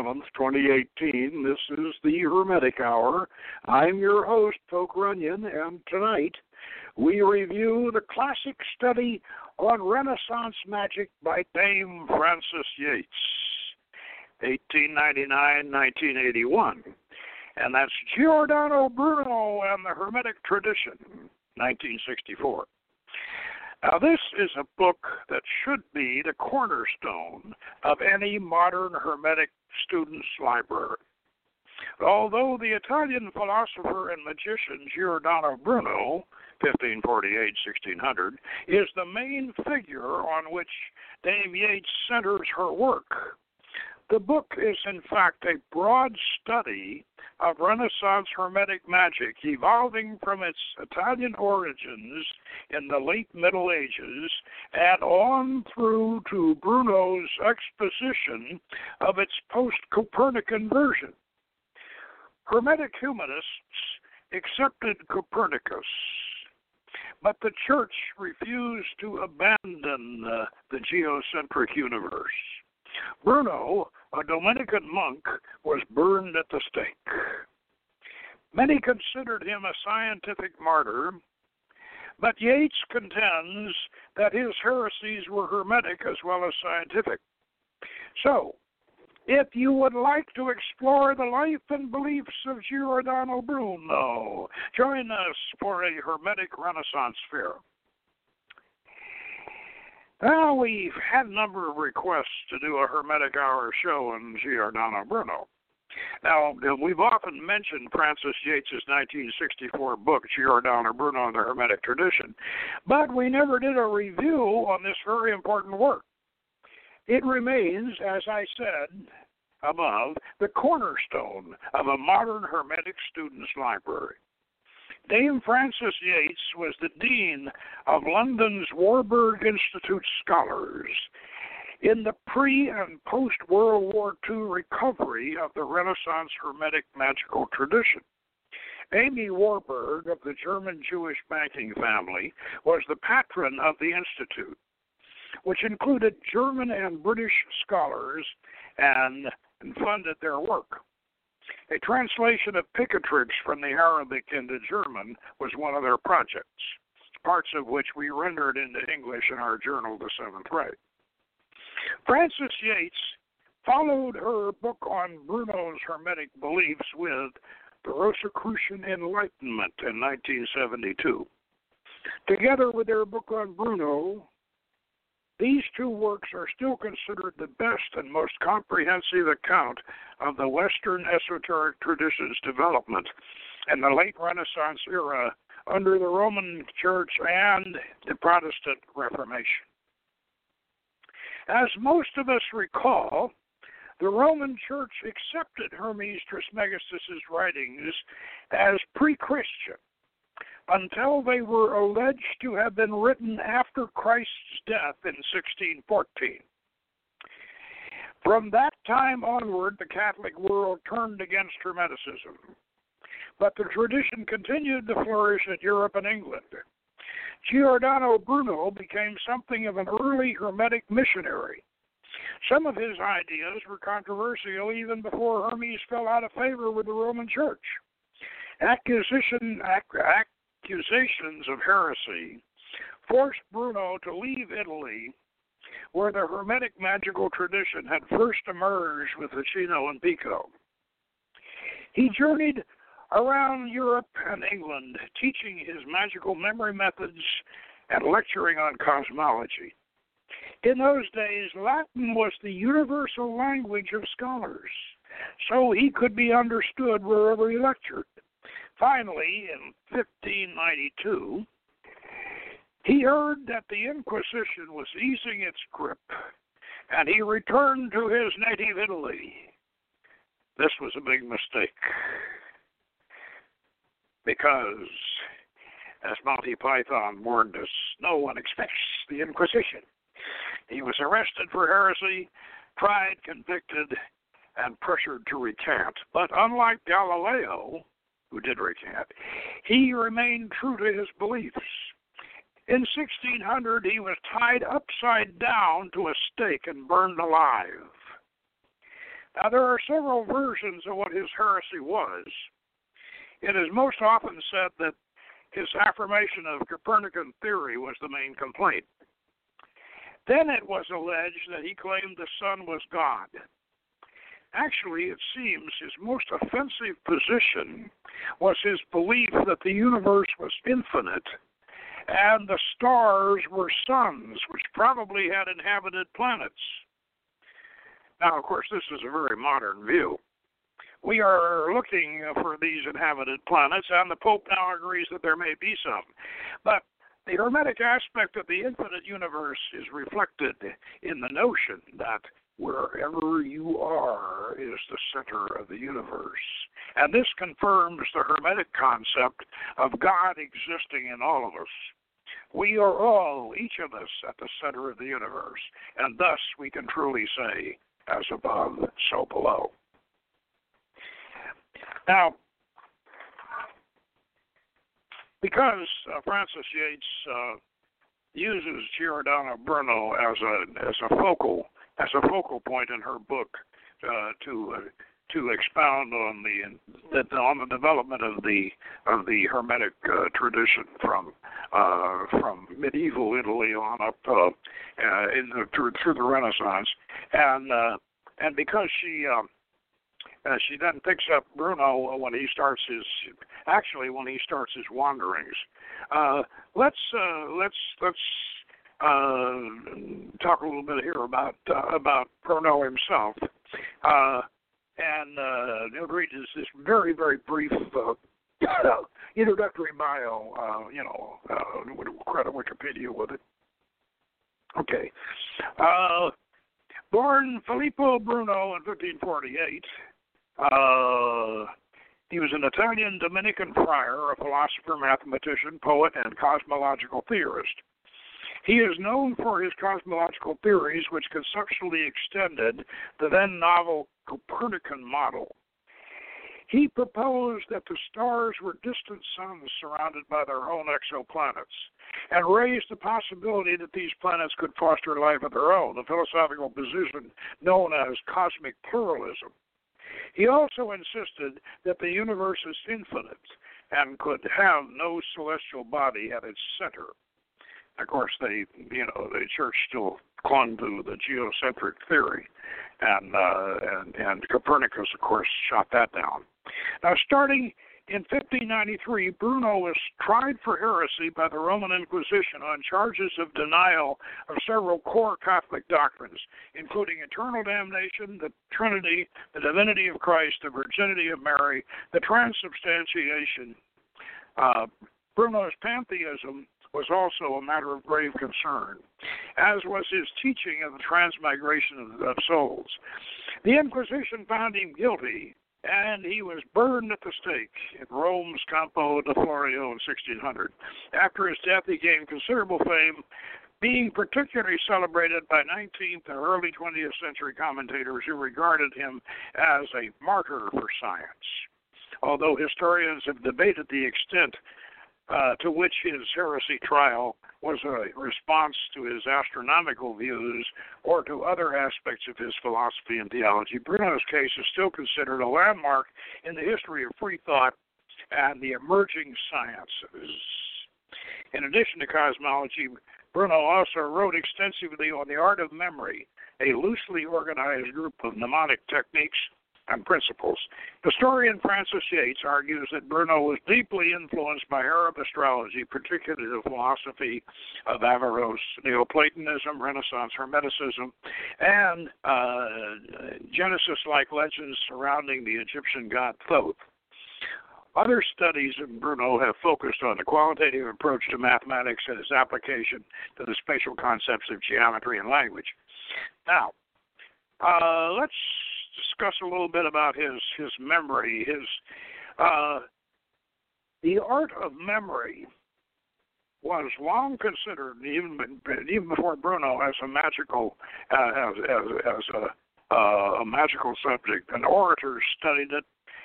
October 11th, 2018. This is the Hermetic Hour. I'm your host, Poke Runyon, and tonight we review the classic study on Renaissance magic by Dame Frances Yates, 1899 1981. And that's Giordano Bruno and the Hermetic Tradition, 1964. Now, this is a book that should be the cornerstone of any modern Hermetic student's library. Although the Italian philosopher and magician Giordano Bruno, 1548 1600, is the main figure on which Dame Yates centers her work, the book is, in fact, a broad study of Renaissance Hermetic magic evolving from its Italian origins in the late Middle Ages and on through to Bruno's exposition of its post Copernican version. Hermetic humanists accepted Copernicus, but the Church refused to abandon uh, the geocentric universe. Bruno, a Dominican monk, was burned at the stake. Many considered him a scientific martyr, but Yates contends that his heresies were hermetic as well as scientific. So, if you would like to explore the life and beliefs of Giordano Bruno, join us for a Hermetic Renaissance Fair. Well, we've had a number of requests to do a Hermetic Hour show on Giordano Bruno. Now, we've often mentioned Frances Yates's 1964 book, Giordano Bruno and the Hermetic Tradition, but we never did a review on this very important work. It remains, as I said above, the cornerstone of a modern Hermetic student's library. Dame Frances Yates was the Dean of London's Warburg Institute Scholars in the pre and post World War II recovery of the Renaissance Hermetic magical tradition. Aby Warburg of the German Jewish banking family was the patron of the Institute, which included German and British scholars and funded their work. A translation of Picatrix from the Arabic into German was one of their projects, parts of which we rendered into English in our journal, The Seventh Ray. Frances Yates followed her book on Bruno's Hermetic beliefs with The Rosicrucian Enlightenment in 1972. Together with their book on Bruno, these two works are still considered the best and most comprehensive account of the Western esoteric tradition's development in the late Renaissance era under the Roman Church and the Protestant Reformation. As most of us recall, the Roman Church accepted Hermes Trismegistus's writings as pre-Christian until they were alleged to have been written after Christ's death in 1614. From that time onward, the Catholic world turned against Hermeticism, but the tradition continued to flourish in Europe and England. Giordano Bruno became something of an early Hermetic missionary. Some of his ideas were controversial even before Hermes fell out of favor with the Roman Church. Accusation, accusations of heresy forced Bruno to leave Italy, where the Hermetic magical tradition had first emerged with Ficino and Pico. He journeyed around Europe and England, teaching his magical memory methods and lecturing on cosmology. In those days, Latin was the universal language of scholars, so he could be understood wherever he lectured. Finally, in 1592, he heard that the Inquisition was easing its grip, and he returned to his native Italy. This was a big mistake because, as Monty Python warned us, no one expects the Inquisition. He was arrested for heresy, tried, convicted, and pressured to recant. But unlike Galileo, who did recant, he remained true to his beliefs. In 1600, he was tied upside down to a stake and burned alive. Now, there are several versions of what his heresy was. It is most often said that his affirmation of Copernican theory was the main complaint. Then it was alleged that he claimed the sun was God. Actually, it seems his most offensive position was his belief that the universe was infinite and the stars were suns, which probably had inhabited planets. Now, of course, this is a very modern view. We are looking for these inhabited planets, and the Pope now agrees that there may be some. But the Hermetic aspect of the infinite universe is reflected in the notion that wherever you are is the center of the universe. And this confirms the Hermetic concept of God existing in all of us. We are all, each of us, at the center of the universe, and thus we can truly say, as above, so below. Now, because uh, Frances Yates uh, uses Giordano Bruno as a as a focal as a focal point in her book uh, to uh, to expound on the on the development of the of the Hermetic uh, tradition from uh, from medieval Italy on up uh, uh, in the, through, through the Renaissance, and uh, and because she. Um, uh, she then picks up Bruno when he starts his, actually when he starts his wanderings. Uh, let's uh, let's let's uh, talk a little bit here about uh, about Bruno himself. Uh, and uh, read this, this very, very brief uh, introductory bio, uh, you know, uh, credit Wikipedia with it. Okay. Uh, born Filippo Bruno in 1548, uh, he was an Italian Dominican friar, a philosopher, mathematician, poet, and cosmological theorist. He is known for his cosmological theories, which conceptually extended the then novel Copernican model. He proposed that the stars were distant suns surrounded by their own exoplanets, and raised the possibility that these planets could foster life of their own, a philosophical position known as cosmic pluralism. He also insisted that the universe is infinite and could have no celestial body at its center. Of course, they, you know, the church still clung to the geocentric theory, and uh, and and Copernicus, of course, shot that down. Now, starting in 1593, Bruno was tried for heresy by the Roman Inquisition on charges of denial of several core Catholic doctrines, including eternal damnation, the Trinity, the divinity of Christ, the virginity of Mary, the transubstantiation. Uh, Bruno's pantheism was also a matter of grave concern, as was his teaching of the transmigration of, of souls. The Inquisition found him guilty, and he was burned at the stake in Rome's Campo de Florio in 1600. After his death, he gained considerable fame, being particularly celebrated by 19th and early 20th century commentators who regarded him as a martyr for science. Although historians have debated the extent uh, to which his heresy trial was a response to his astronomical views or to other aspects of his philosophy and theology. Bruno's case is still considered a landmark in the history of free thought and the emerging sciences. In addition to cosmology, Bruno also wrote extensively on the art of memory, a loosely organized group of mnemonic techniques and principles. Historian Frances Yates argues that Bruno was deeply influenced by Arab astrology, particularly the philosophy of Averroes, Neoplatonism, Renaissance Hermeticism, and uh, Genesis like legends surrounding the Egyptian god Thoth. Other studies of Bruno have focused on the qualitative approach to mathematics and its application to the spatial concepts of geometry and language. Now, uh, let's discuss a little bit about his his memory, his uh, the art of memory was long considered, even even before Bruno, as a magical uh, as as, as a, uh, a magical subject. And orators studied it,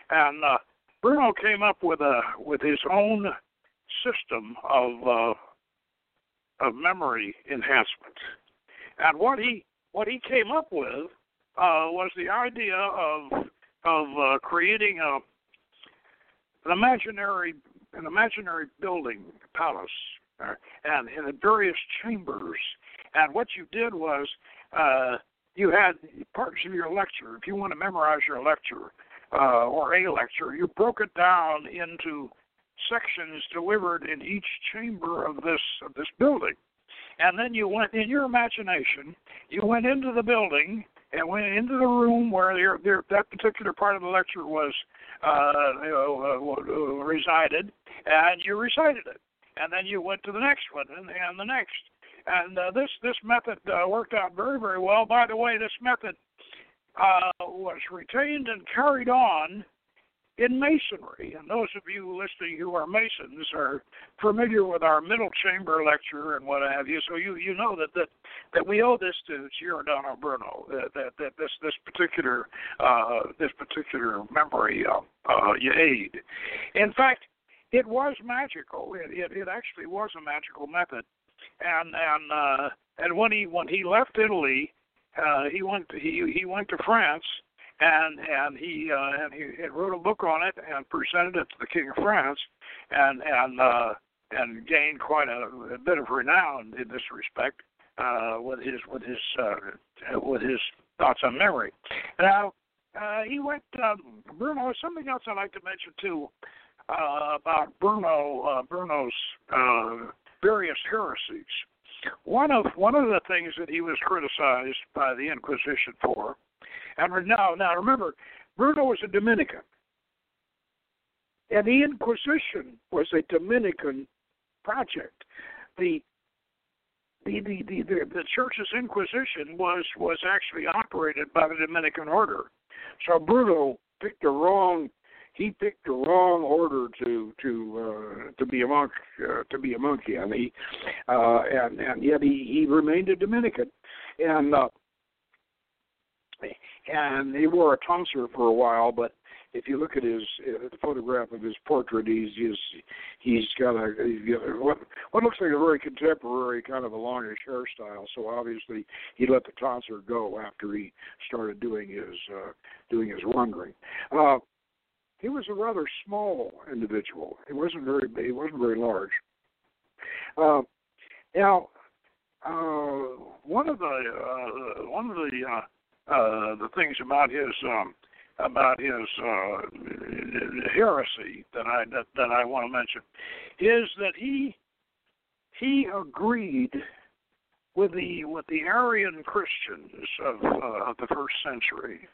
and uh, Bruno came up with a with his own system of uh, of memory enhancement. And what he what he came up with uh, was the idea of of uh, creating a an imaginary an imaginary building palace uh, and in various chambers. And what you did was uh, you had parts of your lecture. If you want to memorize your lecture uh, or a lecture, you broke it down into sections delivered in each chamber of this of this building. And then you went in your imagination, you went into the building and went into the room where your, your, that particular part of the lecture was uh, you know, uh, uh, resided, and you recited it. And then you went to the next one and, and the next. And uh, this this method uh, worked out very very well. By the way, this method uh, was retained and carried on in masonry. And those of you listening who are masons are familiar with our middle chamber lecture and what have you. So you you know that that, that we owe this to Giordano Bruno. That that, that this this particular uh, this particular memory uh, uh, aid. In fact, it was magical. It, it it actually was a magical method. And and uh, and when he when he left Italy, uh, he went to, he he went to France and and he uh, and he, he wrote a book on it and presented it to the King of France, and and uh, and gained quite a, a bit of renown in this respect uh, with his with his uh, with his thoughts on memory. Now uh, he went um, Bruno. Something else I'd like to mention too uh, about Bruno uh, Bruno's uh, various heresies. One of one of the things that he was criticized by the Inquisition for and now, now remember, Bruno was a Dominican, and the Inquisition was a Dominican project. The the, the, the, the, church's inquisition was was actually operated by the Dominican order. So Bruno picked the wrong he picked the wrong order to to uh, to be a monk uh, to be a monkey and he uh, and and yet he he remained a Dominican and uh, and he wore a tonsure for a while. But if you look at his uh, the photograph of his portrait, he's he's he's got a he's got what what looks like a very contemporary kind of a longish hairstyle. So obviously he let the tonsure go after he started doing his uh, doing his wandering. Uh, he was a rather small individual. He wasn't very he wasn't very large. Uh, now, uh, one of the uh, one of the uh, uh, the things about his um, about his uh, heresy that I that, that I want to mention is that he he agreed with the with the Arian Christians of uh, of the first century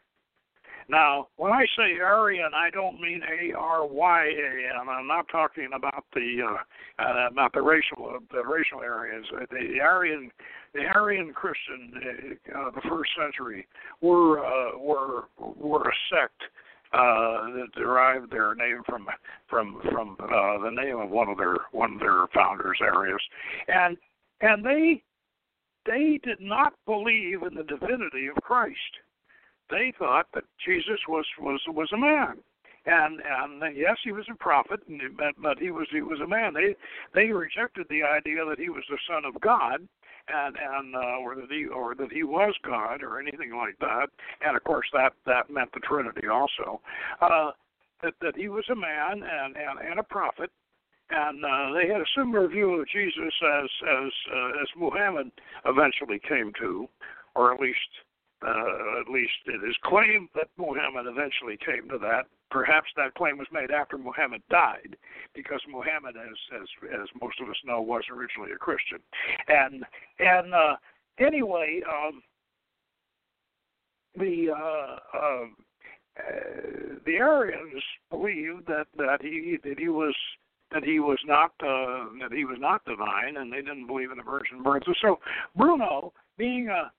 now, when I say Aryan, I don't mean A R Y A N. I'm not talking about the uh, uh, about the racial uh, the racial Aryans. Uh, the Aryan the Aryan Christian uh, the first century were uh, were were a sect uh, that derived their name from from from uh, the name of one of their one of their founders, Arius, and and they they did not believe in the divinity of Christ. They thought that Jesus was was was a man, and and yes, he was a prophet, but but he was he was a man. They they rejected the idea that he was the son of God, and and uh, or that he or that he was God or anything like that. And of course, that that meant the Trinity also. Uh, that that he was a man and and, and a prophet, and uh, they had a similar view of Jesus as as uh, as Muhammad eventually came to, or at least uh, at least it is claimed that Muhammad eventually came to that. Perhaps that claim was made after Muhammad died, because Muhammad, as as as most of us know, was originally a Christian. And and uh, anyway, um, the uh, uh, uh, the Arians believed that that he that he was that he was not uh, that he was not divine, and they didn't believe in the virgin birth. So Bruno, being a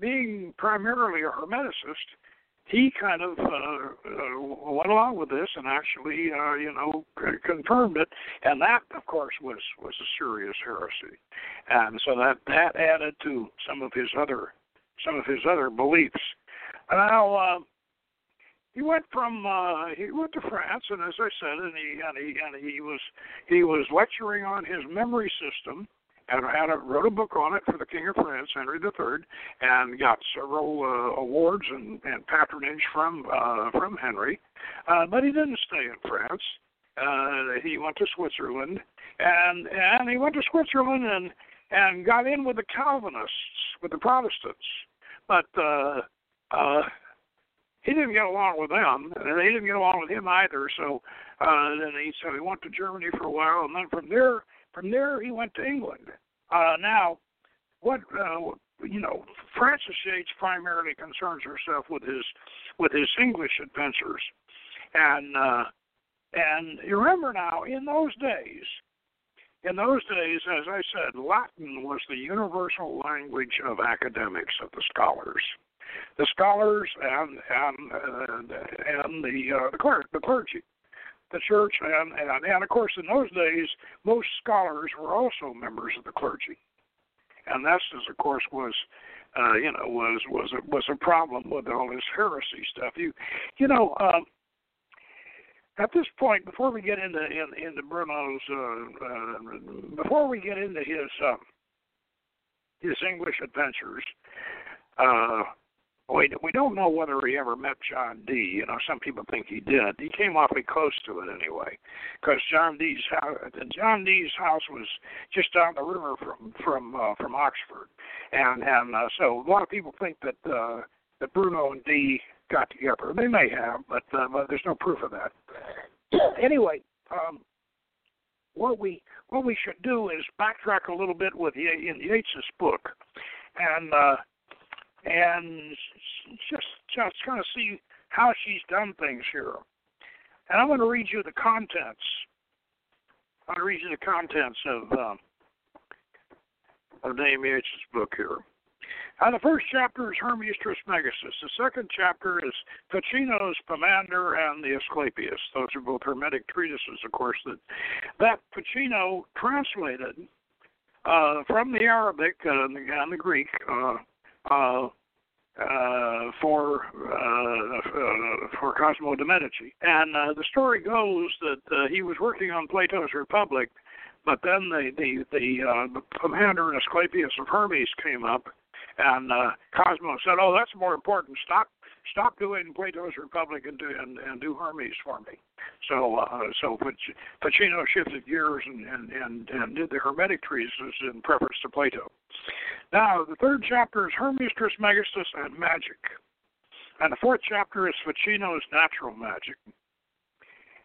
being primarily a hermeticist, he kind of uh, uh, went along with this and actually, uh, you know, confirmed it, and that, of course, was was a serious heresy, and so that that added to some of his other some of his other beliefs. Now, uh, he went from uh, he went to France, and as I said, and he and he and he was he was lecturing on his memory system and had a, wrote a book on it for the King of France, Henry III, and got several uh, awards and, and patronage from uh, from Henry. Uh, but he didn't stay in France. Uh, he went to Switzerland, and and he went to Switzerland and and got in with the Calvinists, with the Protestants. But uh, uh, he didn't get along with them, and they didn't get along with him either. So uh, then he so he went to Germany for a while, and then from there from there he went to England. Uh, now, what uh, you know, Frances Yates primarily concerns herself with his with his English adventures, and uh, and you remember now in those days. In those days, as I said, Latin was the universal language of academics, of the scholars the scholars and and uh, and the uh, the, clergy, the clergy, the church, and, and and of course in those days most scholars were also members of the clergy, and that's of course was. Uh, you know, was was a, was a problem with all this heresy stuff. You, you know, um, at this point, before we get into in, into Bruno's, uh, uh, before we get into his uh, his English adventures, uh, we we don't know whether he ever met John Dee. You know, some people think he did. He came awfully close to it anyway, because John Dee's house, John Dee's house was just down the river from from uh, from Oxford, and and uh, so a lot of people think that uh, that Bruno and Dee got together. They may have, but uh, but there's no proof of that. anyway, um, what we what we should do is backtrack a little bit with in Yates's book, and uh, and just just kind of see how she's done things here. And I'm going to read you the contents. I'm going to read you the contents of uh, of Dame Yates's book here. Now, the first chapter is Hermes Trismegistus. The second chapter is Ficino's Pimander and the Asclepius. Those are both Hermetic treatises, of course, that that Ficino translated uh, from the Arabic and the, and the Greek uh, uh, uh, for uh, uh, for Cosimo de Medici. And uh, the story goes that he was working on Plato's Republic, but then the the the, Pimander and Asclepius of Hermes came up, and Cosimo said, "Oh, that's more important. Stop stop doing Plato's Republic and do and, and do Hermes for me." So uh, so Ficino shifted gears and, and and and did the Hermetic treatises in preface to Plato. Now the third chapter is Hermes Trismegistus and magic, and the fourth chapter is Ficino's natural magic.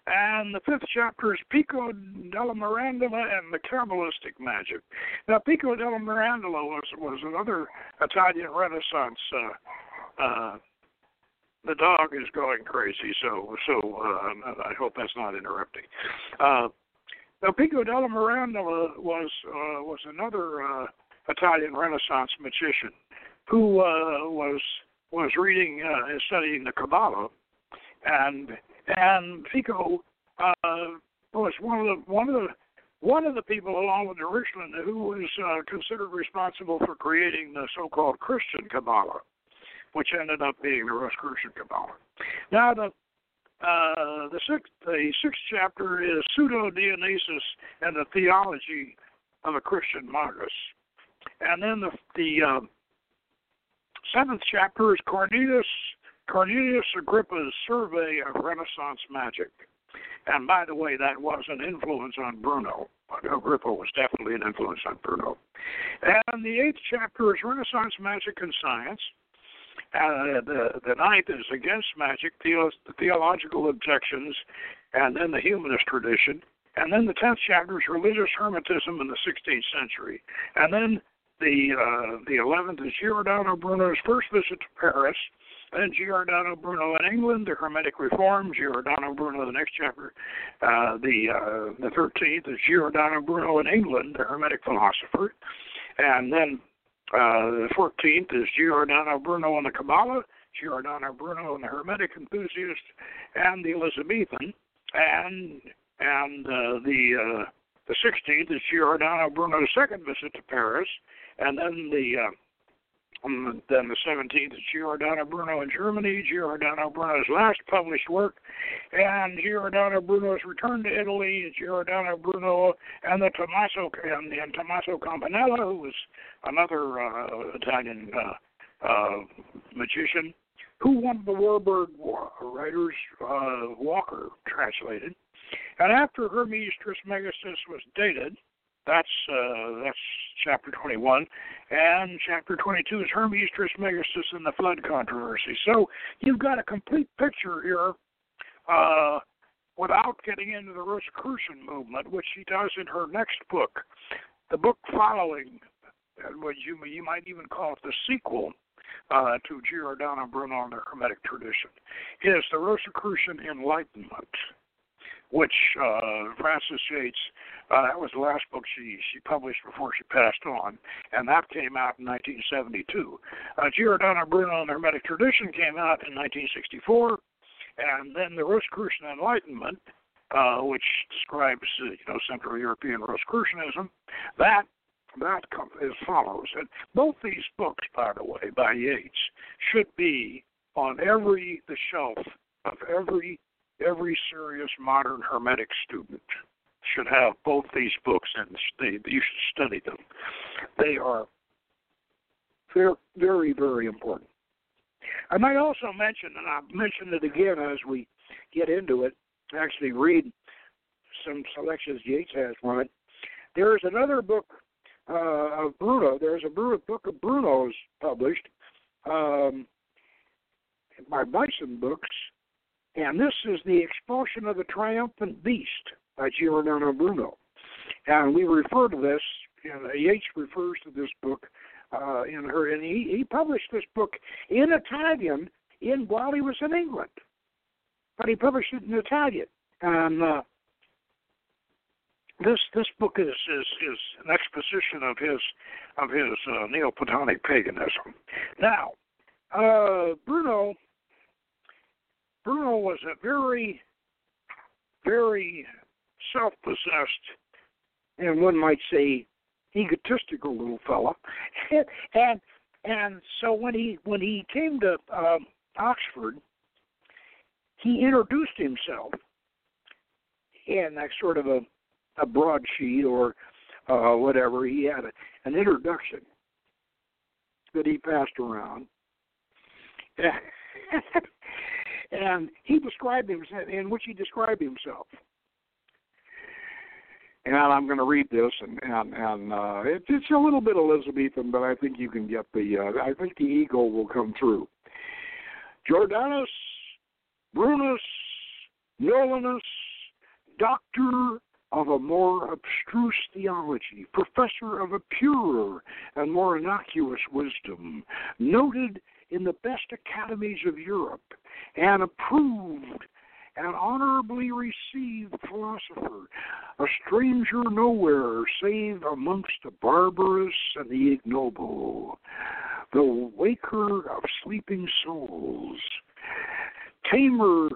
And the fifth chapter is Pico della Mirandola and the Kabbalistic magic. Now, Pico della Mirandola was was another Italian Renaissance. Uh, uh, the dog is going crazy, so so uh, I hope that's not interrupting. Uh, now, Pico della Mirandola was uh, was another uh, Italian Renaissance magician who uh, was was reading uh, and studying the Kabbalah, and and Pico uh, was one of the one of the one of the people, along with Reuchlin, who was uh, considered responsible for creating the so-called Christian Kabbalah, which ended up being the Rosicrucian Kabbalah. Now, the uh, the sixth the sixth chapter is Pseudo Dionysius and the theology of a Christian Magus, and then the the uh, seventh chapter is Cornelius Cornelius Agrippa's survey of Renaissance magic. And by the way, that was an influence on Bruno. Agrippa was definitely an influence on Bruno. And the eighth chapter is Renaissance magic and science. Uh, the the ninth is against magic, the theological objections, and then the humanist tradition. And then the tenth chapter is religious hermetism in the 16th century. And then the uh, the eleventh is Giordano Bruno's first visit to Paris then Giordano Bruno in England, the Hermetic Reform, Giordano Bruno, the next chapter. Uh, the uh, the 13th is Giordano Bruno in England, the Hermetic philosopher. And then uh, the 14th is Giordano Bruno and the Kabbalah, Giordano Bruno and the Hermetic enthusiast, and the Elizabethan. And and uh, the uh, the 16th is Giordano Bruno's second visit to Paris, and then the uh, um, then the 17th is Giordano Bruno in Germany, Giordano Bruno's last published work, and Giordano Bruno's return to Italy, Giordano Bruno and the Tommaso and, and Tommaso Campanella, who was another uh, Italian uh, uh, magician, who won the Warburg Writers uh, Walker translated. And after Hermes Trismegistus was dated, that's uh, that's chapter 21, and chapter 22 is Hermes Trismegistus and the flood controversy. So you've got a complete picture here, uh, without getting into the Rosicrucian movement, which she does in her next book, the book following, what you you might even call it the sequel uh, to Giordano Bruno and the Hermetic tradition, is the Rosicrucian Enlightenment which uh, Frances Yates, uh, that was the last book she, she published before she passed on, and that came out in 1972. Uh, Giordano Bruno and Hermetic Tradition came out in 1964, and then the Rosicrucian Enlightenment, uh, which describes uh, you know Central European Rosicrucianism, that that as follows. And both these books, by the way, by Yates, should be on every the shelf of every every serious modern Hermetic student should have both these books and they, you should study them. They are very, very, important. I might also mention, and I'll mention it again as we get into it, actually read some selections Yates has from it. There is another book uh, of Bruno. There's a book of Bruno's published um, by Bison Books and this is the expulsion of the triumphant beast by Giordano Bruno. And we refer to this, and Yates refers to this book uh, in her, and he, he published this book in Italian in while he was in England, but he published it in Italian. And uh, this this book is, is is an exposition of his of his uh, Neoplatonic paganism. Now, uh, Bruno Bruno was a very, very self possessed, and one might say egotistical little fellow. and and so when he when he came to um, Oxford, he introduced himself in that sort of a a broadsheet or uh, whatever. He had a, an introduction that he passed around. and he described himself in which he described himself. And I'm going to read this, and and, and uh, it, it's a little bit Elizabethan, but I think you can get the. Uh, I think the ego will come through. Jordanus, Brunus, Nolanus, Doctor of a more abstruse theology, professor of a purer and more innocuous wisdom, noted in the best academies of Europe, an approved and honorably received philosopher, a stranger nowhere save amongst the barbarous and the ignoble, the waker of sleeping souls, tamer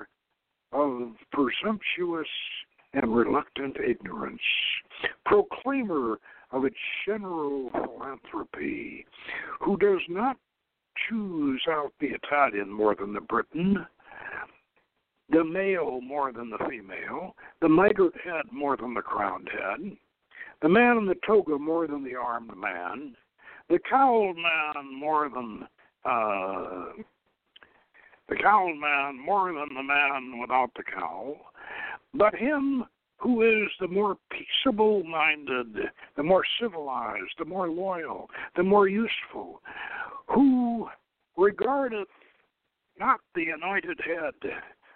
of presumptuous and reluctant ignorance, proclaimer of a general philanthropy, who does not choose out the Italian more than the Briton, the male more than the female, the mitred head more than the crowned head, the man in the toga more than the armed man, the cowled man more than uh, the cowled man more than the man without the cowl, but him who is the more peaceable minded, the more civilized, the more loyal, the more useful, who regardeth not the anointed head,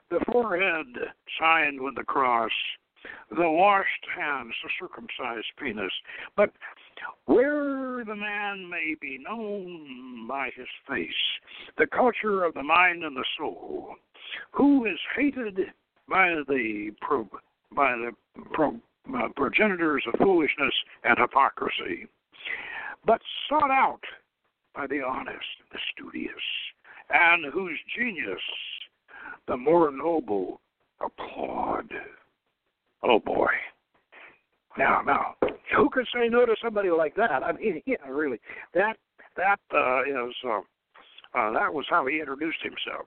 the forehead signed with the cross, the washed hands, the circumcised penis, but where the man may be known by his face, the culture of the mind and the soul, who is hated by the pro, by the pro, uh, progenitors of foolishness and hypocrisy, but sought out by the honest, and the studious, and whose genius the more noble applaud. Oh boy. Now, now, who could say no to somebody like that? I mean, yeah, really, that that uh, is uh, uh, that was how he introduced himself.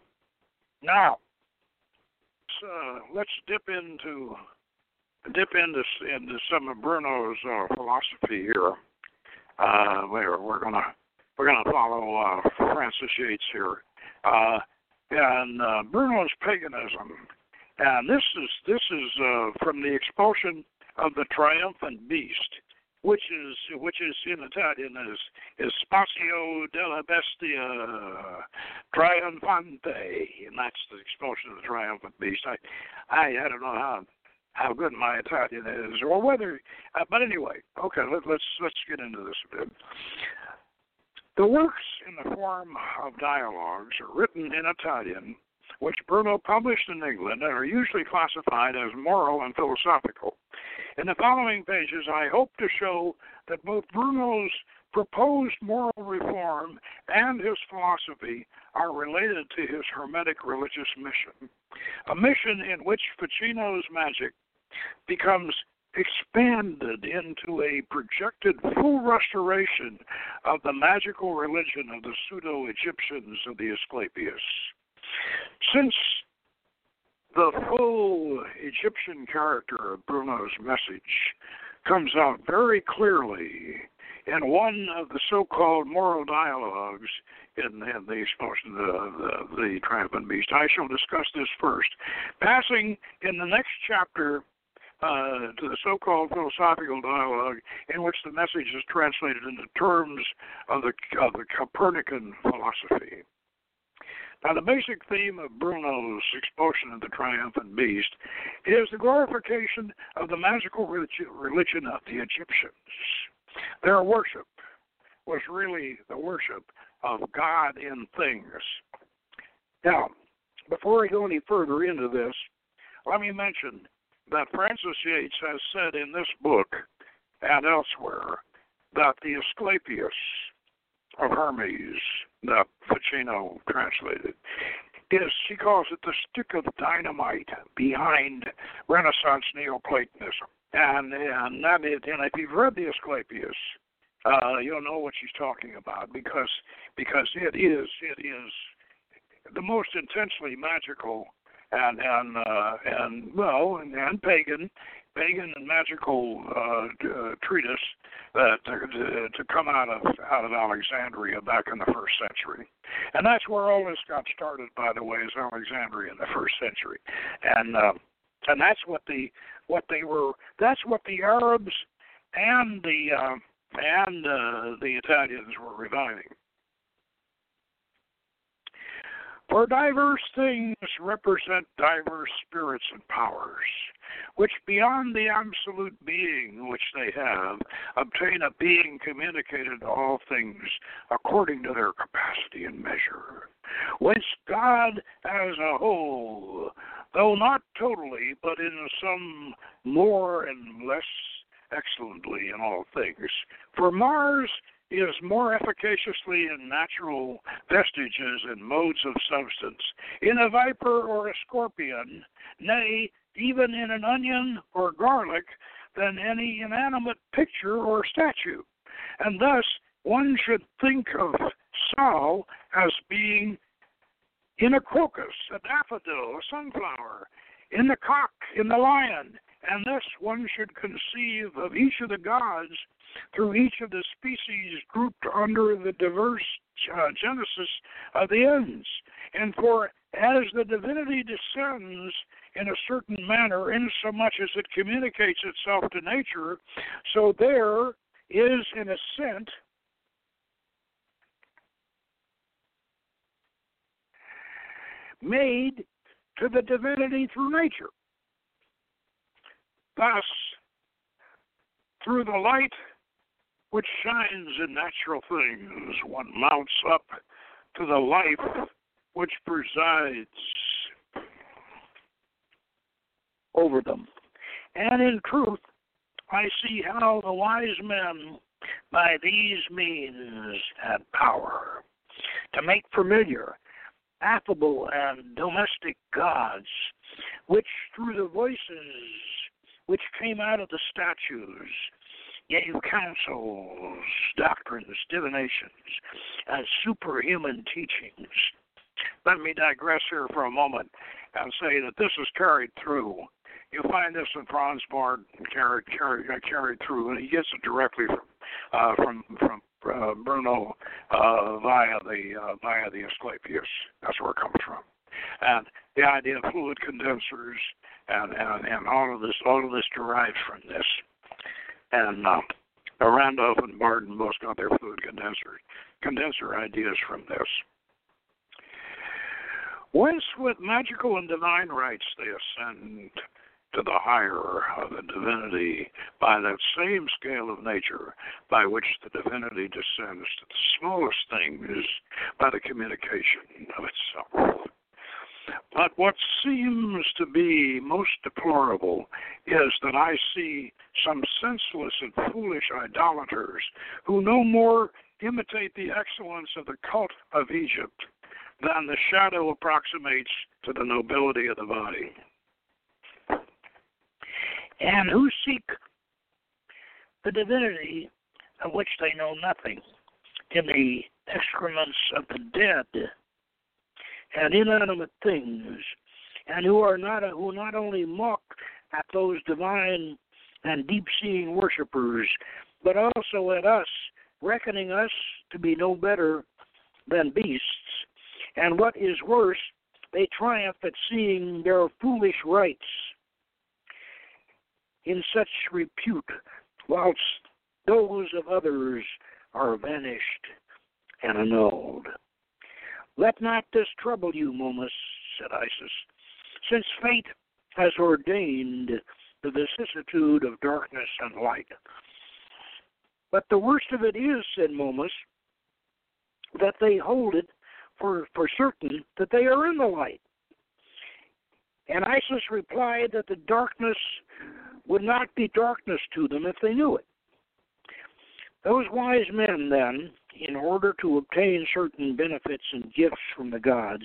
Now, uh, let's dip into dip into into some of Bruno's uh, philosophy here. Uh, we're we're gonna we're gonna follow uh, Frances Yates here, uh, and uh, Bruno's paganism, and this is this is uh, from the expulsion of the triumphant beast, which is which is in Italian is is Spazio della Bestia Triumphante, and that's the expulsion of the triumphant beast. I I I don't know how how good my Italian is, or whether. Uh, but anyway, okay, let, let's let's get into this a bit. The works in the form of dialogues are written in Italian, which Bruno published in England and are usually classified as moral and philosophical. In the following pages, I hope to show that both Bruno's proposed moral reform and his philosophy are related to his Hermetic religious mission, a mission in which Ficino's magic becomes expanded into a projected full restoration of the magical religion of the pseudo Egyptians of the Asclepius. Since the full Egyptian character of Bruno's message comes out very clearly in one of the so-called moral dialogues in, in the expulsion of the, the, the triumphant beast. I shall discuss this first. Passing in the next chapter uh, to the so-called philosophical dialogue in which the message is translated into terms of the, of the Copernican philosophy. Now, the basic theme of Bruno's expulsion of the triumphant beast is the glorification of the magical religion of the Egyptians. Their worship was really the worship of God in things. Now, before I go any further into this, let me mention that Frances Yates has said in this book and elsewhere that the Asclepius of Hermes, that Ficino translated, is, she calls it the stick of dynamite behind Renaissance Neoplatonism. And, and, that is, and if you've read the Asclepius, uh, you'll know what she's talking about because because it is it is the most intensely magical and and uh, and well and, and pagan pagan and magical uh, uh, treatise that to, to, to come out of out of Alexandria back in the first century, and that's where all this got started. By the way, is Alexandria in the first century, and uh, and that's what the what they were. That's what the Arabs and the uh, and uh, the Italians were reviving. For diverse things represent diverse spirits and powers, which beyond the absolute being which they have, obtain a being communicated to all things according to their capacity and measure. Whence God as a whole, though not totally, but in some more and less excellently in all things. For Mars is more efficaciously in natural vestiges and modes of substance, in a viper or a scorpion, nay, even in an onion or garlic, than any inanimate picture or statue. And thus, one should think of Sol as being in a crocus, a daffodil, a sunflower, in the cock, in the lion, and thus one should conceive of each of the gods through each of the species grouped under the diverse uh, genesis of the ends. And for as the divinity descends in a certain manner, insomuch as it communicates itself to nature, so there is an ascent made to the divinity through nature. Thus, through the light which shines in natural things, one mounts up to the life which presides over them. And in truth, I see how the wise men by these means had power to make familiar, affable, and domestic gods, which through the voices which came out of the statues gave counsels, doctrines, divinations, and superhuman teachings. Let me digress here for a moment and say that this is carried through. You find this in Franz Bardon carried carried uh, carried through, and he gets it directly from uh, from from uh, Bruno uh, via the uh, via the Asclepius. That's where it comes from, and the idea of fluid condensers and and, and all of this all of this derives from this, and. Uh, Randolph and Bardon both got their fluid condenser condenser ideas from this. Whence with magical and divine rights they ascend to the higher of the divinity by that same scale of nature by which the divinity descends to the smallest things by the communication of itself. But what seems to be most deplorable is that I see some senseless and foolish idolaters who no more imitate the excellence of the cult of Egypt than the shadow approximates to the nobility of the body. And who seek the divinity of which they know nothing in the excrements of the dead and inanimate things, and who are not who not only mock at those divine and deep-seeing worshippers, but also at us, reckoning us to be no better than beasts. And what is worse, they triumph at seeing their foolish rites in such repute, whilst those of others are vanished and annulled. Let not this trouble you, Momus, said Isis, since fate has ordained the vicissitude of darkness and light. But the worst of it is, said Momus, that they hold it for, for certain that they are in the light. And Isis replied that the darkness would not be darkness to them if they knew it. Those wise men, then, in order to obtain certain benefits and gifts from the gods,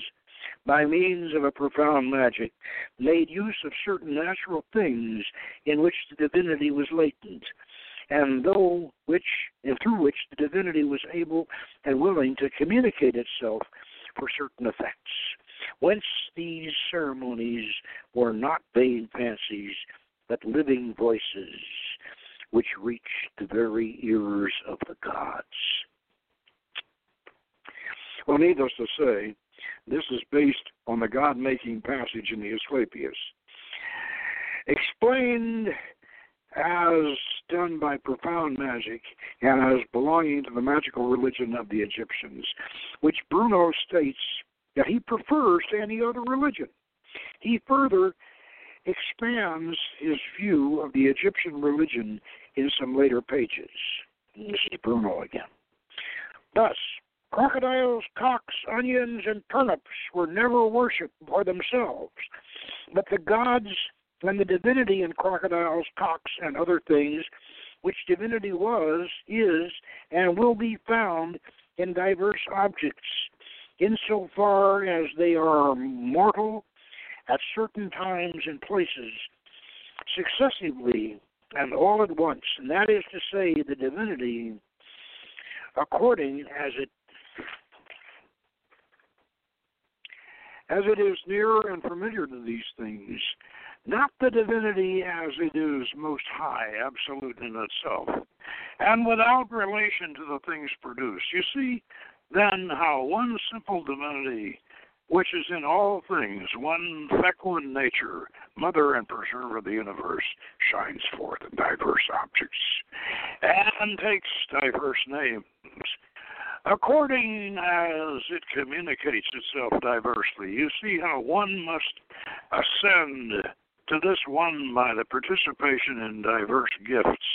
by means of a profound magic, made use of certain natural things in which the divinity was latent, and though which and through which the divinity was able and willing to communicate itself for certain effects. Whence these ceremonies were not vain fancies, but living voices which reached the very ears of the gods. Well, needless to say, this is based on the God making passage in the Asclepius. Explained as done by profound magic and as belonging to the magical religion of the Egyptians, which Bruno states that he prefers to any other religion. He further expands his view of the Egyptian religion in some later pages. This is Bruno again. Thus, crocodiles, cocks, onions, and turnips were never worshipped for themselves, but the gods and the divinity in crocodiles, cocks, and other things, which divinity was, is, and will be found in diverse objects, insofar as they are mortal at certain times and places successively and all at once, and that is to say, the divinity according as it as it is near and familiar to these things, not the divinity as it is most high, absolute in itself, and without relation to the things produced. You see, then, how one simple divinity which is in all things one fecund nature, mother and preserver of the universe, shines forth in diverse objects and takes diverse names according as it communicates itself diversely. You see how one must ascend to this one by the participation in diverse gifts.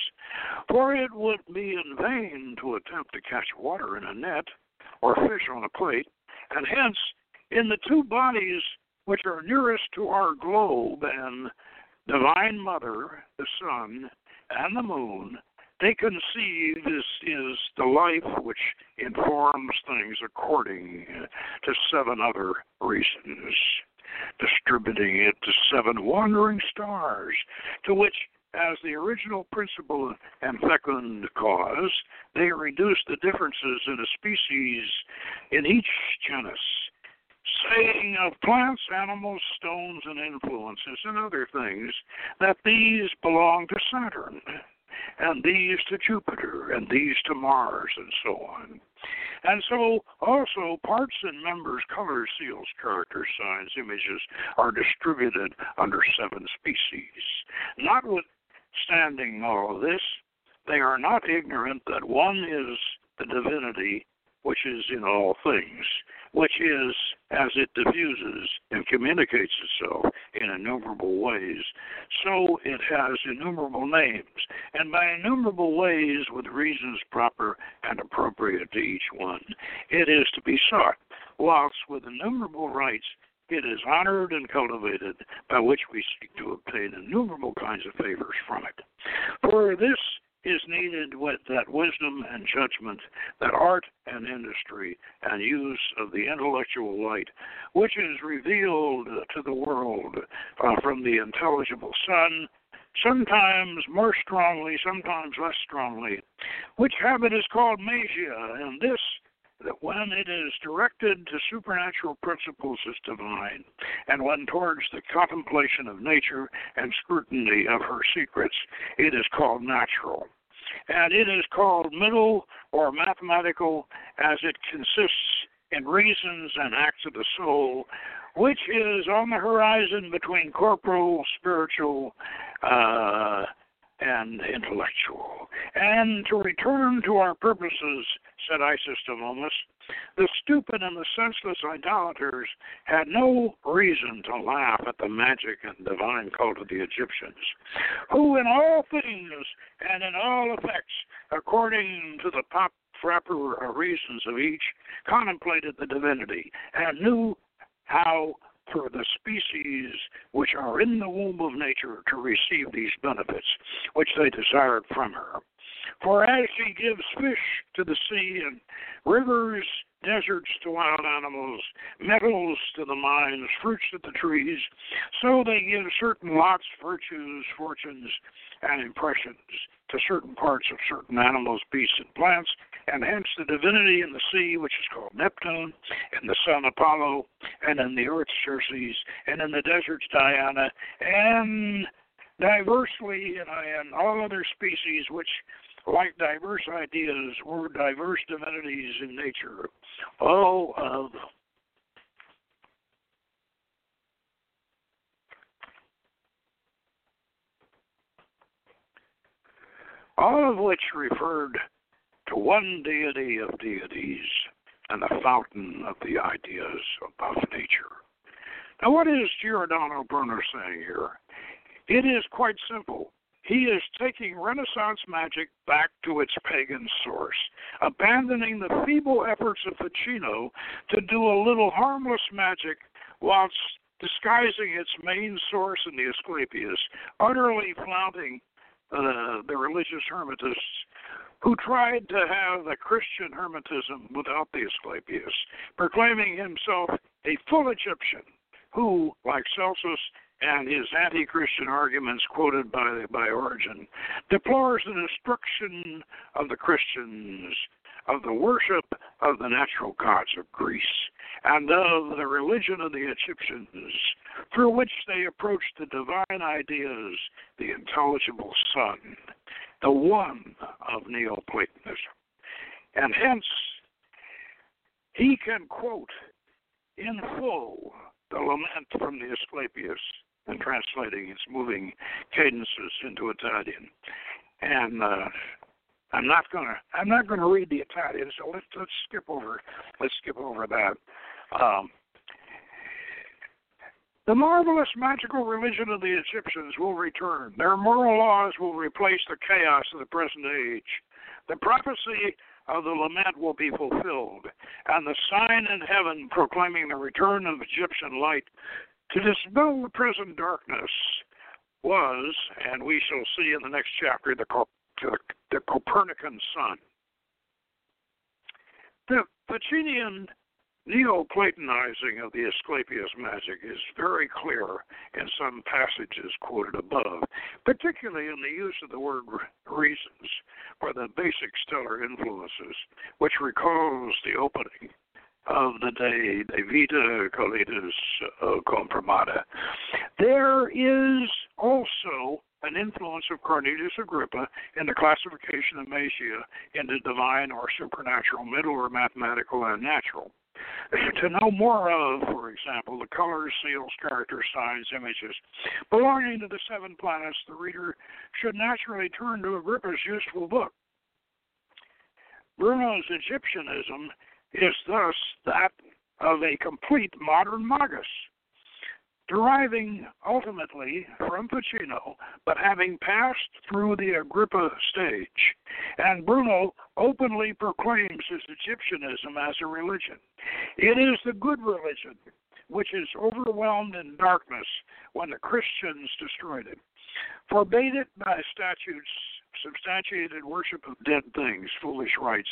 For it would be in vain to attempt to catch water in a net or fish on a plate, and hence in the two bodies which are nearest to our globe and Divine Mother, the Sun, and the Moon, they conceive this is the life which informs things according to seven other reasons, distributing it to seven wandering stars, to which, as the original principle and fecund cause, they reduce the differences in a species in each genus. Saying of plants, animals, stones, and influences and other things that these belong to Saturn, and these to Jupiter, and these to Mars, and so on. And so, also, parts and members, colors, seals, characters, signs, images are distributed under seven species. Notwithstanding all of this, they are not ignorant that one is the divinity which is in all things, which is as it diffuses and communicates itself in innumerable ways, so it has innumerable names, and by innumerable ways with reasons proper and appropriate to each one, it is to be sought, whilst with innumerable rights it is honored and cultivated, by which we seek to obtain innumerable kinds of favors from it. For this is needed with that wisdom and judgment, that art and industry and use of the intellectual light, which is revealed to the world uh, from the intelligible sun, sometimes more strongly, sometimes less strongly, which habit is called magia, and this that when it is directed to supernatural principles is divine, and when towards the contemplation of nature and scrutiny of her secrets, it is called natural and it is called middle or mathematical as it consists in reasons and acts of the soul, which is on the horizon between corporal, spiritual, uh, and intellectual. And to return to our purposes, said Isis the stupid and the senseless idolaters had no reason to laugh at the magic and divine cult of the Egyptians, who in all things and in all effects, according to the pop proper reasons of each, contemplated the divinity and knew how for the species which are in the womb of nature to receive these benefits which they desired from her. For as she gives fish to the sea and rivers, deserts to wild animals, metals to the mines, fruits to the trees, so they give certain lots, virtues, fortunes, and impressions to certain parts of certain animals, beasts, and plants, and hence the divinity in the sea, which is called Neptune, in the sun Apollo, and in the earth Ceres, and in the deserts Diana, and diversely and all other species which like diverse ideas were diverse divinities in nature, all of all of which referred to one deity of deities and the fountain of the ideas above nature. Now, what is Giordano Bruno saying here? It is quite simple. He is taking Renaissance magic back to its pagan source, abandoning the feeble efforts of Ficino to do a little harmless magic whilst disguising its main source in the Asclepius, utterly flouting uh, the religious Hermetists who tried to have the Christian Hermetism without the Asclepius, proclaiming himself a full Egyptian who, like Celsus, and his anti-Christian arguments quoted by by Origen, deplores the destruction of the Christians, of the worship of the natural gods of Greece, and of the religion of the Egyptians, through which they approached the divine ideas, the intelligible Sun, the one of Neoplatonism. And hence, he can quote in full the lament from the Asclepius and translating its moving cadences into Italian. And uh, I'm not gonna I'm not gonna read the Italian, so let's let's skip over let's skip over that. Um, the marvelous magical religion of the Egyptians will return. Their moral laws will replace the chaos of the present age. The prophecy of the lament will be fulfilled, and the sign in heaven proclaiming the return of Egyptian light to dispel the present darkness was, and we shall see in the next chapter, the, the, the Copernican sun. The Ficinian Neoplatonizing of the Asclepius magic is very clear in some passages quoted above, particularly in the use of the word reasons for the basic stellar influences, which recalls the opening of the day, De Vita Coelitus Comparanda. There is also an influence of Cornelius Agrippa in the classification of Magia into divine or supernatural, middle or mathematical and natural. To know more of, for example, the colors, seals, character signs, images belonging to the seven planets, the reader should naturally turn to Agrippa's useful book. Bruno's Egyptianism is thus that of a complete modern magus deriving ultimately from Ficino, but having passed through the Agrippa stage. And Bruno openly proclaims his Egyptianism as a religion. It is the good religion, which is overwhelmed in darkness when the Christians destroyed it. Forbade it by statutes substantiated worship of dead things, foolish rites,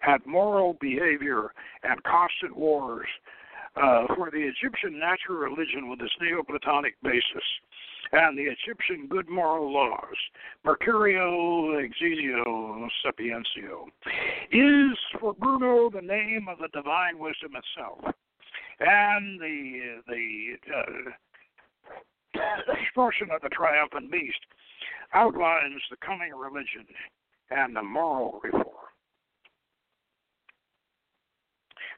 had moral behavior and constant wars uh, for the Egyptian natural religion with its Neoplatonic basis and the Egyptian good moral laws, Mercurio Exilio Sapientio, is for Bruno the name of the divine wisdom itself. And the the uh, portion of the triumphant beast outlines the coming religion and the moral reform.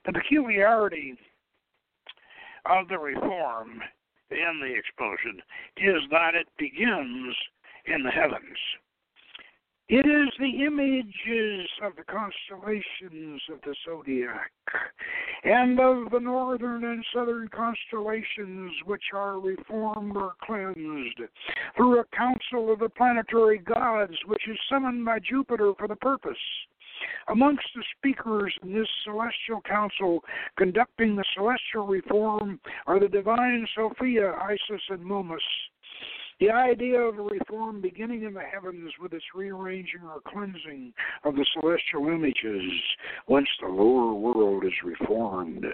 The peculiarity of the reform in the expulsion is that it begins in the heavens. It is the images of the constellations of the zodiac and of the northern and southern constellations which are reformed or cleansed through a council of the planetary gods which is summoned by Jupiter for the purpose. Amongst the speakers in this celestial council conducting the celestial reform are the divine Sophia, Isis, and Momus. The idea of a reform beginning in the heavens with its rearranging or cleansing of the celestial images, whence the lower world is reformed,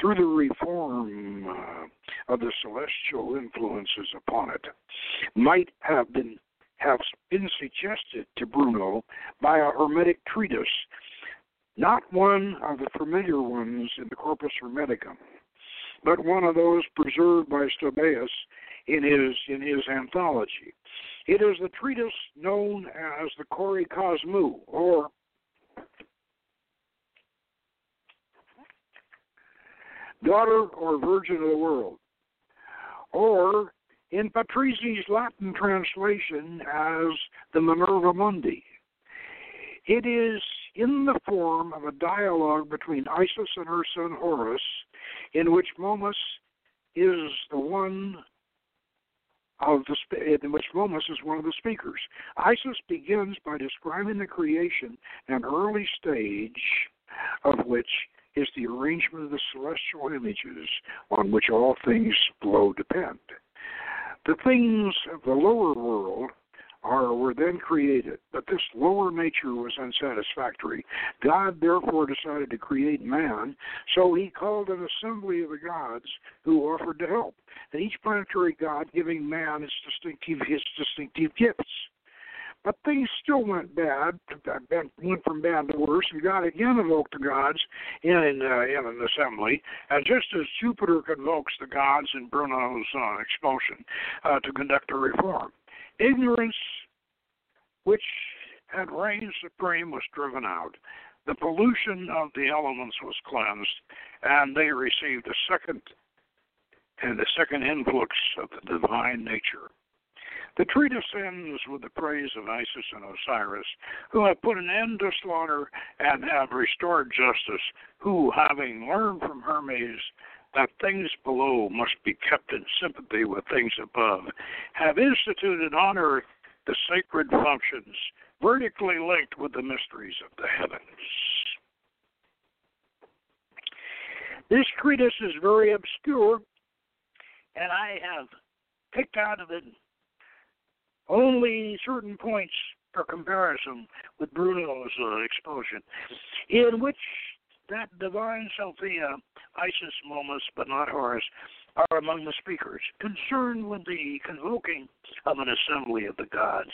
through the reform uh, of the celestial influences upon it, might have been have been suggested to Bruno by a Hermetic treatise, not one of the familiar ones in the Corpus Hermeticum, but one of those preserved by Stobaeus in his in his anthology. It is the treatise known as the Kore Kosmou, or Daughter or Virgin of the World, or in Patrizi's Latin translation as the Minerva Mundi. It is in the form of a dialogue between Isis and her son Horus, in which Momus is the one of the in which Momus is one of the speakers. Isis begins by describing the creation, an early stage of which is the arrangement of the celestial images on which all things below depend. The things of the lower world are were then created, but this lower nature was unsatisfactory. God therefore decided to create man, so he called an assembly of the gods who offered to help, and each planetary god giving man his distinctive his distinctive gifts. But things still went bad, went from bad to worse, and God again invoked the gods in uh, in an assembly. And just as Jupiter convokes the gods in Bruno's uh, expulsion uh, to conduct a reform, ignorance, which had reigned supreme, was driven out. The pollution of the elements was cleansed, and they received a second and the second influx of the divine nature. The treatise ends with the praise of Isis and Osiris, who have put an end to slaughter and have restored justice, who, having learned from Hermes that things below must be kept in sympathy with things above, have instituted on earth the sacred functions vertically linked with the mysteries of the heavens. This treatise is very obscure, and I have picked out of it only certain points for comparison with Bruno's uh, expulsion, in which that divine Sophia, Isis, Momus, but not Horus, are among the speakers, concerned with the convoking of an assembly of the gods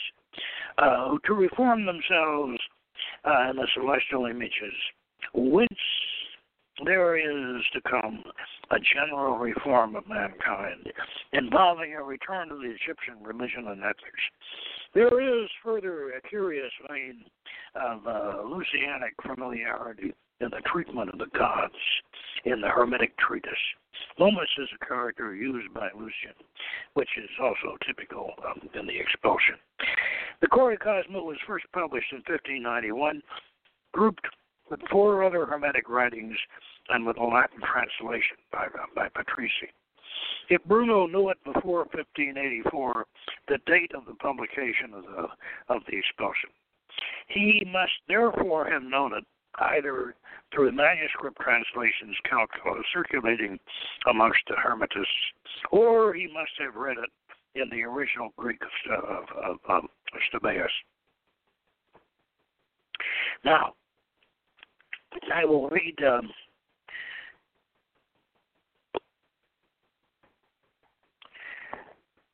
uh, to reform themselves uh, in the celestial images, whence there is to come a general reform of mankind involving a return to the Egyptian religion and ethics. There is further a curious vein of uh, Lucianic familiarity in the treatment of the gods in the Hermetic treatise. Momus is a character used by Lucian, which is also typical um, in the expulsion. The Cosmo was first published in 1591, grouped with four other Hermetic writings and with a Latin translation by, uh, by Patrizi. If Bruno knew it before 1584, the date of the publication of the, of the expulsion, he must therefore have known it either through manuscript translations calcula circulating amongst the Hermetists, or he must have read it in the original Greek of, of, of, of. Now, I will read. Um,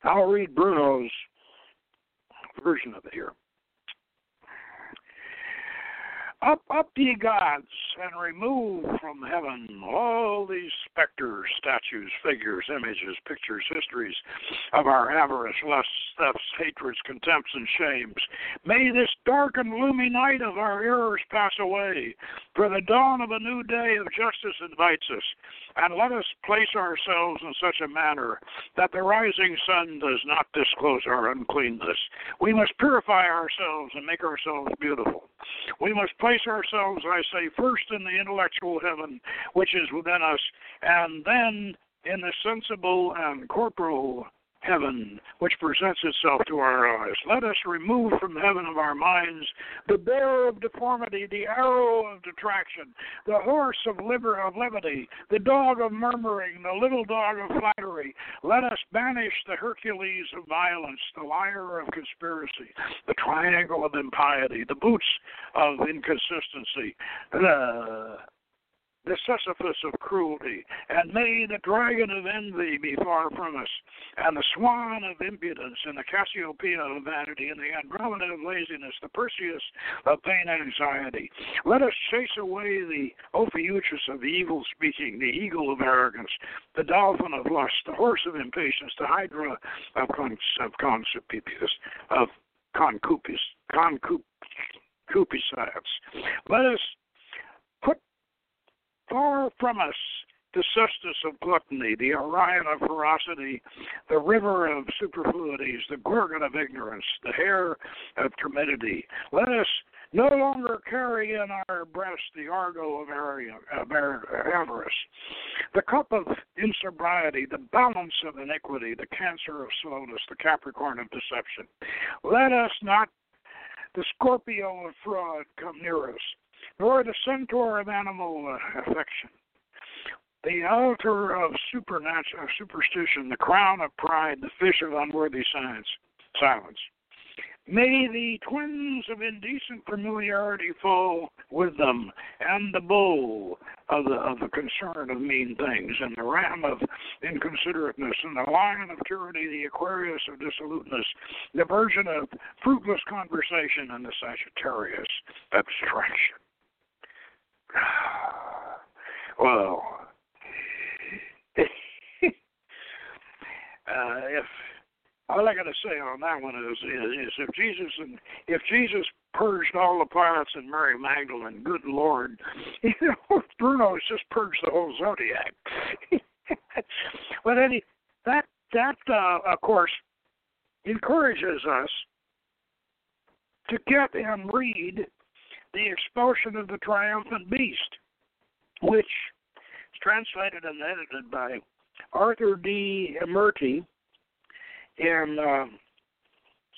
I'll read Bruno's version of it here. Up, up, ye gods, and remove from heaven all these specters, statues, figures, images, pictures, histories of our avarice, lusts, thefts, hatreds, contempts, and shames. May this dark and gloomy night of our errors pass away, for the dawn of a new day of justice invites us, and let us place ourselves in such a manner that the rising sun does not disclose our uncleanness. We must purify ourselves and make ourselves beautiful. We must place ourselves, I say, first in the intellectual heaven which is within us, and then in the sensible and corporal heaven which presents itself to our eyes. Let us remove from heaven of our minds the bear of deformity, the arrow of detraction, the horse of liber of levity, the dog of murmuring, the little dog of flattery. Let us banish the Hercules of violence, the lyre of conspiracy, the triangle of impiety, the boots of inconsistency, the the Cepheus of cruelty, and may the dragon of envy be far from us, and the swan of impudence, and the Cassiopeia of vanity, and the Andromeda of laziness, the Perseus of pain and anxiety. Let us chase away the Ophiuchus of evil speaking, the eagle of arrogance, the dolphin of lust, the horse of impatience, the hydra of, con- of of concupiscence. Let us Far from us the Cetus of gluttony, the Orion of ferocity, the river of superfluities, the gorgon of ignorance, the hare of timidity. Let us no longer carry in our breast the argo of avarice, the cup of insobriety, the balance of iniquity, the cancer of slowness, the capricorn of deception. Let us not the Scorpio of fraud come near us nor the centaur of animal uh, affection. The altar of supernatural superstition, the crown of pride, the fish of unworthy science, silence. May the twins of indecent familiarity fall with them, and the bull of the of the concern of mean things, and the ram of inconsiderateness, and the lion of tyranny, the Aquarius of dissoluteness, the virgin of fruitless conversation, and the Sagittarius abstraction. well, uh, if all I got to say on that one is, is, is if Jesus and if Jesus purged all the pirates and Mary Magdalene, good Lord, you know, Bruno has just purged the whole zodiac. but any that that uh, of course encourages us to get and read the expulsion of the triumphant beast, which is translated and edited by Arthur D. Imerti in uh,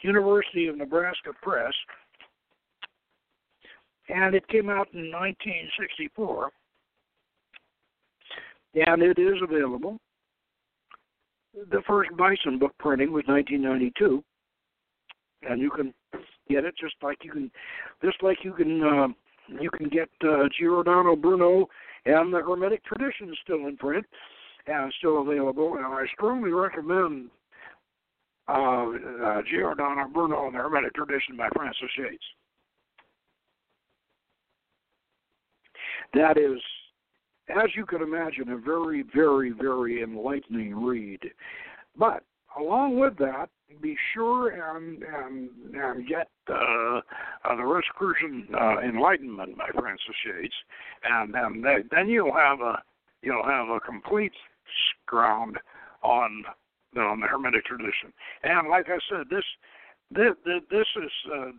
University of Nebraska Press, and it came out in 1964, and it is available. The first Bison book printing was 1992, and you can get it just like you can, just like you can, uh, you can get uh, Giordano Bruno and the Hermetic Tradition still in print and still available. And I strongly recommend uh, uh, Giordano Bruno and the Hermetic Tradition by Frances Yates. That is as you can imagine, a very, very, very enlightening read. But along with that, be sure and and, and get uh, uh, the Rosicrucian uh, Enlightenment by Frances Yates, and and then then you'll have a you'll have a complete ground on on the Hermetic tradition. And like I said, this this this is uh,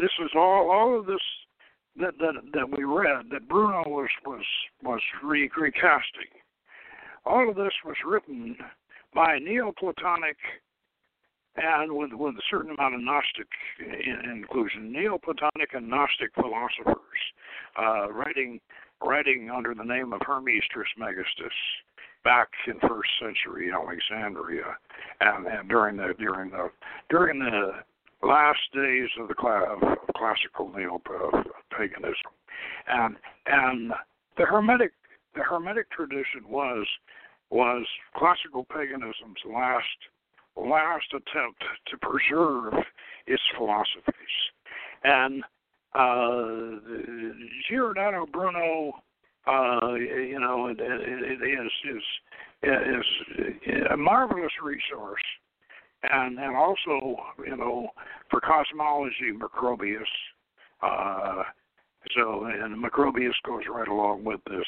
this is all all of this that that that we read that Bruno was was was re- recasting. All of this was written by Neoplatonic and with with a certain amount of Gnostic in, inclusion, Neoplatonic and Gnostic philosophers, uh, writing writing under the name of Hermes Trismegistus back in first century Alexandria, and, and during the during the during the last days of the cla- of classical neo paganism, and and the hermetic the hermetic tradition was was classical paganism's last last attempt to preserve its philosophies, and uh, Giordano Bruno uh, you know, it, it, it is is is a marvelous resource, and and also you know for cosmology, Macrobius. Uh, so and Macrobius goes right along with this.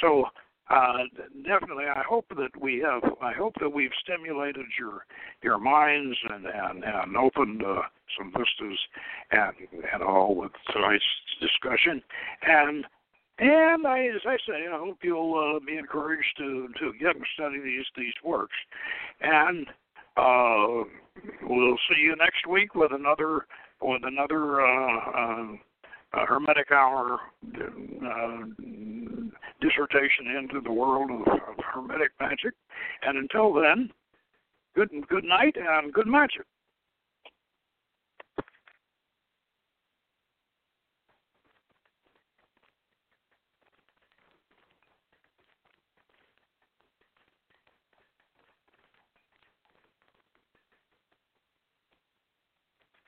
So uh, definitely, I hope that we have. I hope that we've stimulated your your minds and and and opened uh, some vistas and and all with tonight's discussion. And and I, as I say, I hope you'll uh, be encouraged to to get and study these these works. And uh, we'll see you next week with another with another uh, uh, Hermetic Hour uh, dissertation into the world of, of Hermetic magic. And until then, good good night and good magic.